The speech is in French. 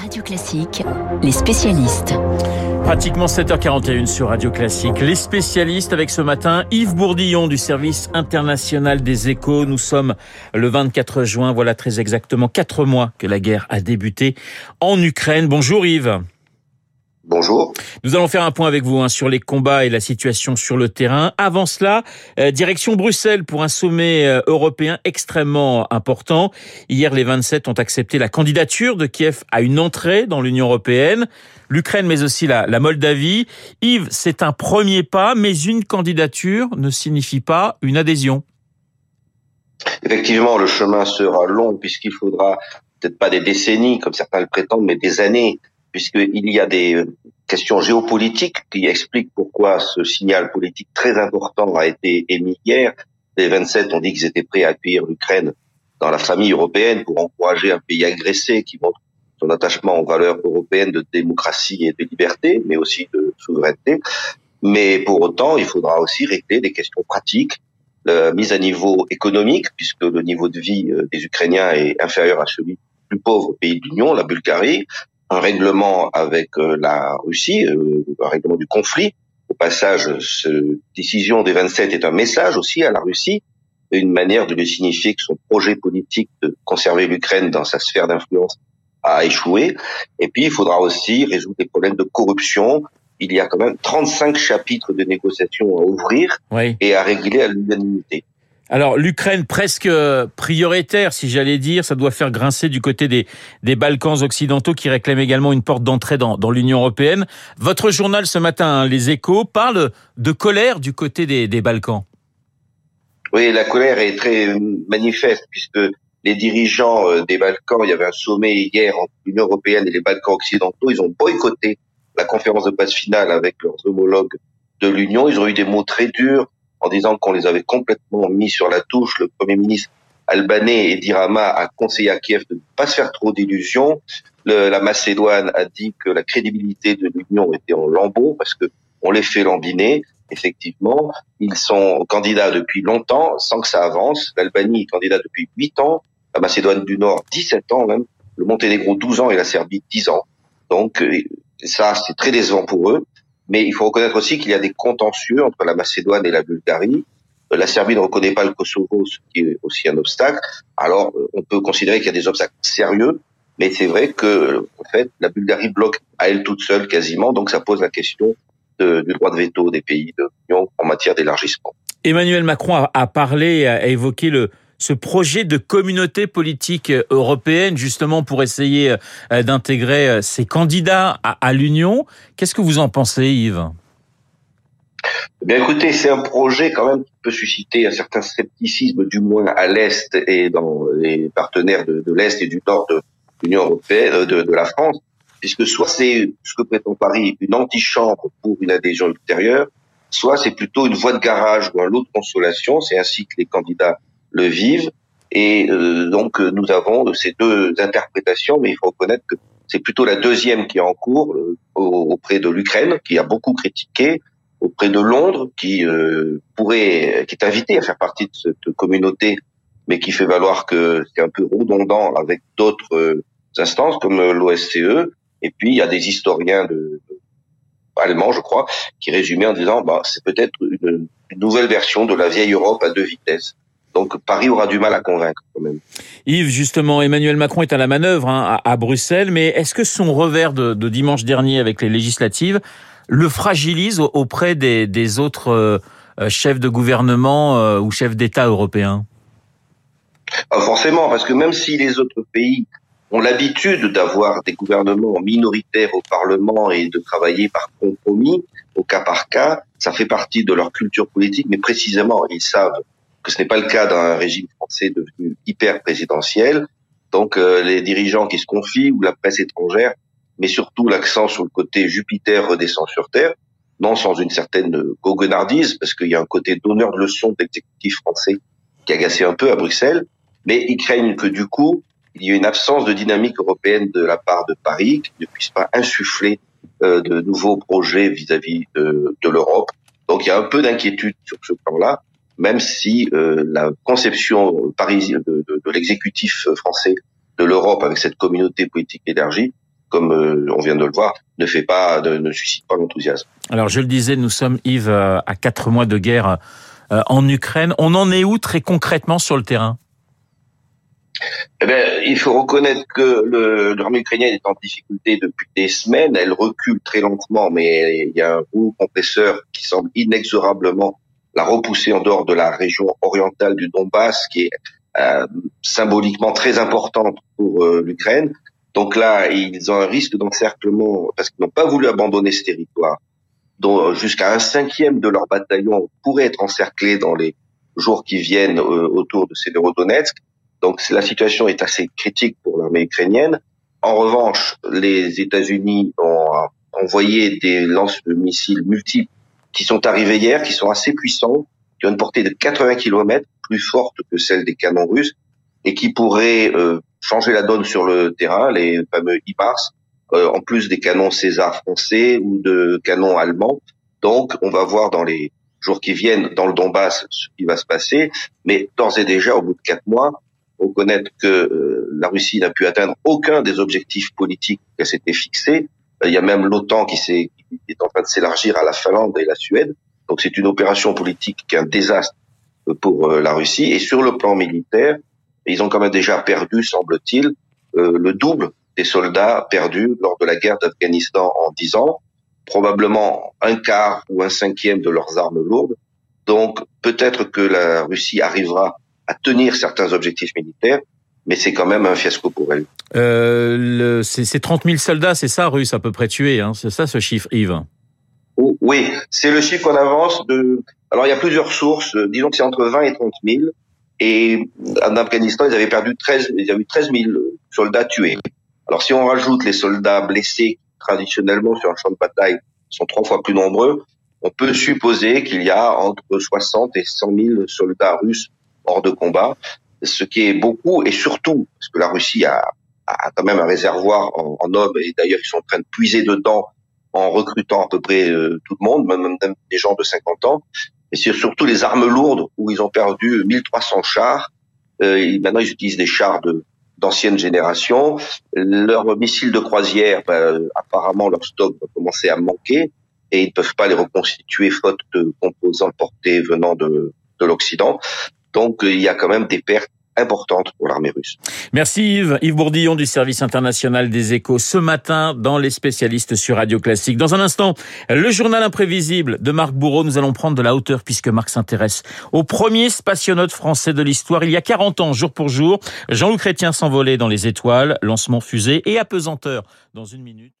Radio Classique, les spécialistes. Pratiquement 7h41 sur Radio Classique. Les spécialistes avec ce matin Yves Bourdillon du service international des échos. Nous sommes le 24 juin, voilà très exactement quatre mois que la guerre a débuté en Ukraine. Bonjour Yves. Bonjour. Nous allons faire un point avec vous hein, sur les combats et la situation sur le terrain. Avant cela, euh, direction Bruxelles pour un sommet euh, européen extrêmement important. Hier, les 27 ont accepté la candidature de Kiev à une entrée dans l'Union européenne. L'Ukraine, mais aussi la, la Moldavie. Yves, c'est un premier pas, mais une candidature ne signifie pas une adhésion. Effectivement, le chemin sera long puisqu'il faudra peut-être pas des décennies, comme certains le prétendent, mais des années puisqu'il y a des euh, questions géopolitiques qui expliquent pourquoi ce signal politique très important a été émis hier. Les 27 ont dit qu'ils étaient prêts à accueillir l'Ukraine dans la famille européenne pour encourager un pays agressé qui montre son attachement aux valeurs européennes de démocratie et de liberté, mais aussi de souveraineté. Mais pour autant, il faudra aussi régler des questions pratiques, la mise à niveau économique, puisque le niveau de vie euh, des Ukrainiens est inférieur à celui du plus pauvre pays de l'Union, la Bulgarie, un règlement avec euh, la Russie, euh, un règlement du conflit. Au passage, cette décision des 27 est un message aussi à la Russie, une manière de lui signifier que son projet politique de conserver l'Ukraine dans sa sphère d'influence a échoué. Et puis, il faudra aussi résoudre les problèmes de corruption. Il y a quand même 35 chapitres de négociations à ouvrir et à régler à l'unanimité. Alors l'Ukraine presque prioritaire, si j'allais dire, ça doit faire grincer du côté des, des Balkans occidentaux qui réclament également une porte d'entrée dans, l'Union européenne. Votre journal ce matin, hein, Les Échos, parle de colère du côté des, des Balkans. Oui, la colère est très manifeste puisque les dirigeants euh, des Balkans, il y avait un sommet hier entre l'Union européenne et les Balkans occidentaux, ils ont boycotté la conférence de base finale avec leurs homologues de l'Union. Ils ont eu des mots très durs en disant qu'on les avait complètement mis sur la touche. Le Premier ministre albanais Edirama a conseillé à Kiev de ne pas se faire trop d'illusions. La Macédoine a dit que la crédibilité de l'Union était en lambeaux parce que on les fait lambiner. Effectivement, ils sont candidats depuis longtemps sans que ça avance. L'Albanie est candidat depuis 8 ans, la Macédoine du Nord 17 ans même, le Monténégro 12 ans et la Serbie 10 ans. Donc euh, ça, c'est très décevant pour eux. Mais il faut reconnaître aussi qu'il y a des contentieux entre la Macédoine et la Bulgarie. Euh, la Serbie ne reconnaît pas le Kosovo, ce qui est aussi un obstacle. Alors, euh, on peut considérer qu'il y a des obstacles sérieux, mais c'est vrai que, en fait, la Bulgarie bloque à elle toute seule quasiment, donc ça pose la question du droit de veto des pays de l'Union en matière d'élargissement. Emmanuel Macron a parlé, a évoqué le, ce projet de communauté politique européenne, justement pour essayer euh, d'intégrer ces candidats à, l'Union. Qu'est-ce que vous en pensez, Yves? Eh Bien écoutez, c'est un projet quand même qui peut susciter un certain scepticisme, du moins à l'Est et dans les partenaires de, l'Est et du Nord de l'Union européenne, euh, de, de, la France, puisque soit c'est ce que prétend Paris, une antichambre pour une adhésion ultérieure, soit c'est plutôt une voie de garage ou un lot de consolation, c'est ainsi que les candidats le vivent. Et euh, donc nous avons ces deux interprétations, mais il faut reconnaître que c'est plutôt la deuxième qui est en cours euh, auprès de l'Ukraine, qui a beaucoup critiqué, auprès de Londres, qui euh, pourrait, qui est invité à faire partie de cette communauté, mais qui fait valoir que c'est un peu redondant avec d'autres euh, instances comme l'OSCE. Et puis il y a des historiens de, de allemands, je crois, qui résumaient en disant, bah, c'est peut-être une, une nouvelle version de la vieille Europe à deux vitesses. Donc Paris aura du mal à convaincre quand même. Yves, justement, Emmanuel Macron est à la manœuvre hein, à, à, Bruxelles, mais est-ce que son revers de, de, dimanche dernier avec les législatives le fragilise auprès des, des autres euh, chefs de gouvernement euh, ou chefs d'État européens? Pas Forcément, parce que même si les autres pays ont l'habitude d'avoir des gouvernements minoritaires au Parlement et de travailler par compromis, au cas par cas, ça fait partie de leur culture politique, mais précisément, ils savent que ce n'est pas le cas d'un régime français devenu hyper présidentiel. Donc euh, les dirigeants qui se confient ou la presse étrangère, mais surtout l'accent sur le côté Jupiter redescend sur Terre, non sans une certaine goguenardise, parce qu'il y a un côté donneur de leçons de l'exécutif français qui agacé un peu à Bruxelles, mais ils craignent que du coup, il y ait une absence de dynamique européenne de la part de Paris, qui ne puisse pas insuffler euh, de nouveaux projets vis-à-vis -vis de, de l'Europe. Donc il y a un peu d'inquiétude sur ce plan-là même si euh, la conception parisienne de, de, de l'exécutif français de l'Europe avec cette communauté politique élargie comme on vient de le voir, ne fait pas, ne suscite pas l'enthousiasme. Alors je le disais, nous sommes Yves à quatre mois de guerre en Ukraine. On en est où très concrètement sur le terrain? Eh bien, il faut reconnaître que l'armée ukrainienne est en difficulté depuis des semaines. Elle recule très lentement, mais il y a un rouleau compresseur qui semble inexorablement la repousser en dehors de la région orientale du Donbass, qui est euh, symboliquement très importante pour euh, l'Ukraine. Donc là, ils ont un risque d'encerclement parce qu'ils n'ont pas voulu abandonner ce territoire. dont jusqu'à un cinquième de leur bataillon pourrait être encerclé dans les jours qui viennent euh, autour de Severodonetsk. Donc la situation est assez critique pour l'armée ukrainienne. En revanche, les États-Unis ont envoyé des lances de missiles multiples qui sont arrivés hier, qui sont assez puissants, qui ont une portée de 80 km, plus forte que celle des canons russes, et qui pourraient euh, changer la donne sur le terrain, les fameux IMARS, euh, en plus des canons César français ou de canons allemands. Donc, on va voir dans les jours qui viennent dans le Donbass ce qui va se passer, mais d'ores et déjà, au bout de quatre mois, reconnaître que euh, la Russie n'a pu atteindre aucun des objectifs politiques qu'elle s'était fixés. Euh, il y a même l'OTAN qui, qui, est en train de s'élargir à la Finlande et la Suède. Donc c'est une opération politique qui est un désastre pour euh, la Russie. Et sur le plan militaire, ils ont quand même déjà perdu, semble-t-il, le double des soldats perdus lors de la guerre d'Afghanistan en dix ans, probablement un quart ou un cinquième de leurs armes lourdes. Donc peut-être que la Russie arrivera à tenir certains objectifs militaires, mais c'est quand même un fiasco pour elle. Euh, c'est 30 000 soldats, c'est ça, russes à peu près tués, hein. C'est ça ce chiffre, Yves? Oui, c'est le chiffre qu'on avance de... Alors il y a plusieurs sources, disons que c'est entre 20 et 30 000, et en Afghanistan, ils avaient perdu 13, il y a eu 13 000 soldats tués. Alors si on rajoute les soldats blessés, traditionnellement sur un champ de bataille, sont trois fois plus nombreux, on peut supposer qu'il y a entre 60 et 100 000 soldats russes hors de combat, ce qui est beaucoup, et surtout, parce que la Russie a, a quand même un réservoir en, en hommes, et d'ailleurs ils sont en train de puiser dedans en recrutant à peu près euh, tout le monde, même, des gens de 50 ans, et c'est surtout les armes lourdes, où ils ont perdu 1300 chars, euh, maintenant ils utilisent des chars de d'ancienne génération. Leurs missiles de croisière, ben, apparemment leur stock va commencer à manquer et ils ne peuvent pas les reconstituer faute de composants portés venant de, de l'Occident. Donc il y a quand même des pertes importantes pour l'armée russe. Merci Yves. Yves Bourdillon du service international des échos ce matin dans les spécialistes sur Radio Classique. Dans un instant, le journal imprévisible de Marc Bourreau. Nous allons prendre de la hauteur puisque Marc s'intéresse au premier spationaute français de l'histoire. Il y a 40 ans, jour pour jour, Jean-Luc Chrétien s'envolait dans les étoiles, lancement fusée et apesanteur dans une minute.